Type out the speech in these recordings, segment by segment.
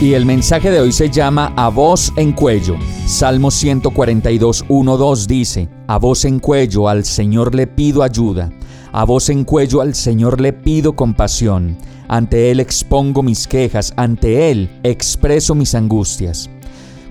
Y el mensaje de hoy se llama A voz en cuello. Salmo 142, 1, 2 dice, A voz en cuello al Señor le pido ayuda. A voz en cuello al Señor le pido compasión. Ante Él expongo mis quejas, ante Él expreso mis angustias.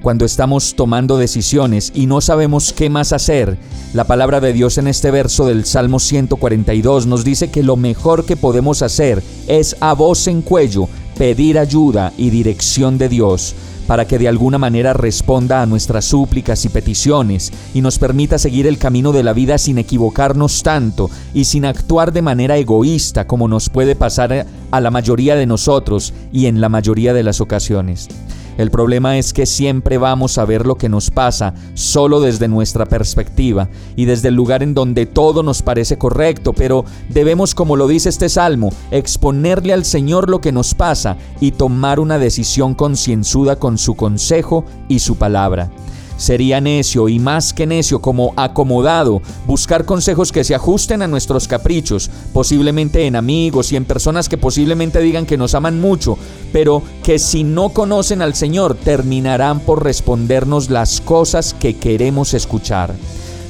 Cuando estamos tomando decisiones y no sabemos qué más hacer, la palabra de Dios en este verso del Salmo 142 nos dice que lo mejor que podemos hacer es a voz en cuello pedir ayuda y dirección de Dios para que de alguna manera responda a nuestras súplicas y peticiones y nos permita seguir el camino de la vida sin equivocarnos tanto y sin actuar de manera egoísta como nos puede pasar a la mayoría de nosotros y en la mayoría de las ocasiones. El problema es que siempre vamos a ver lo que nos pasa solo desde nuestra perspectiva y desde el lugar en donde todo nos parece correcto, pero debemos, como lo dice este salmo, exponerle al Señor lo que nos pasa y tomar una decisión concienzuda con su consejo y su palabra. Sería necio y más que necio como acomodado buscar consejos que se ajusten a nuestros caprichos, posiblemente en amigos y en personas que posiblemente digan que nos aman mucho, pero que si no conocen al Señor terminarán por respondernos las cosas que queremos escuchar.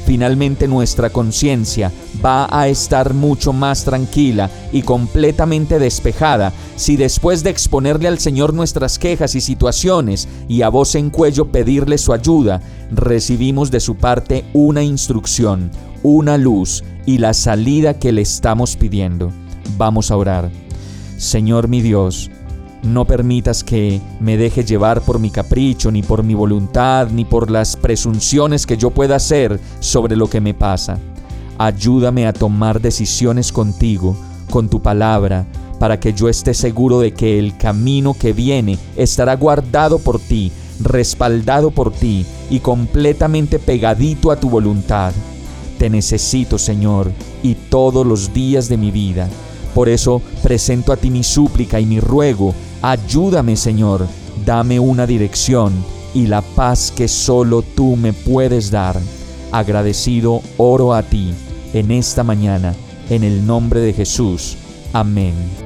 Finalmente nuestra conciencia va a estar mucho más tranquila y completamente despejada si después de exponerle al Señor nuestras quejas y situaciones y a voz en cuello pedirle su ayuda, recibimos de su parte una instrucción, una luz y la salida que le estamos pidiendo. Vamos a orar. Señor mi Dios, no permitas que me deje llevar por mi capricho, ni por mi voluntad, ni por las presunciones que yo pueda hacer sobre lo que me pasa. Ayúdame a tomar decisiones contigo, con tu palabra, para que yo esté seguro de que el camino que viene estará guardado por ti, respaldado por ti y completamente pegadito a tu voluntad. Te necesito, Señor, y todos los días de mi vida. Por eso presento a ti mi súplica y mi ruego Ayúdame Señor, dame una dirección y la paz que solo tú me puedes dar. Agradecido oro a ti en esta mañana, en el nombre de Jesús. Amén.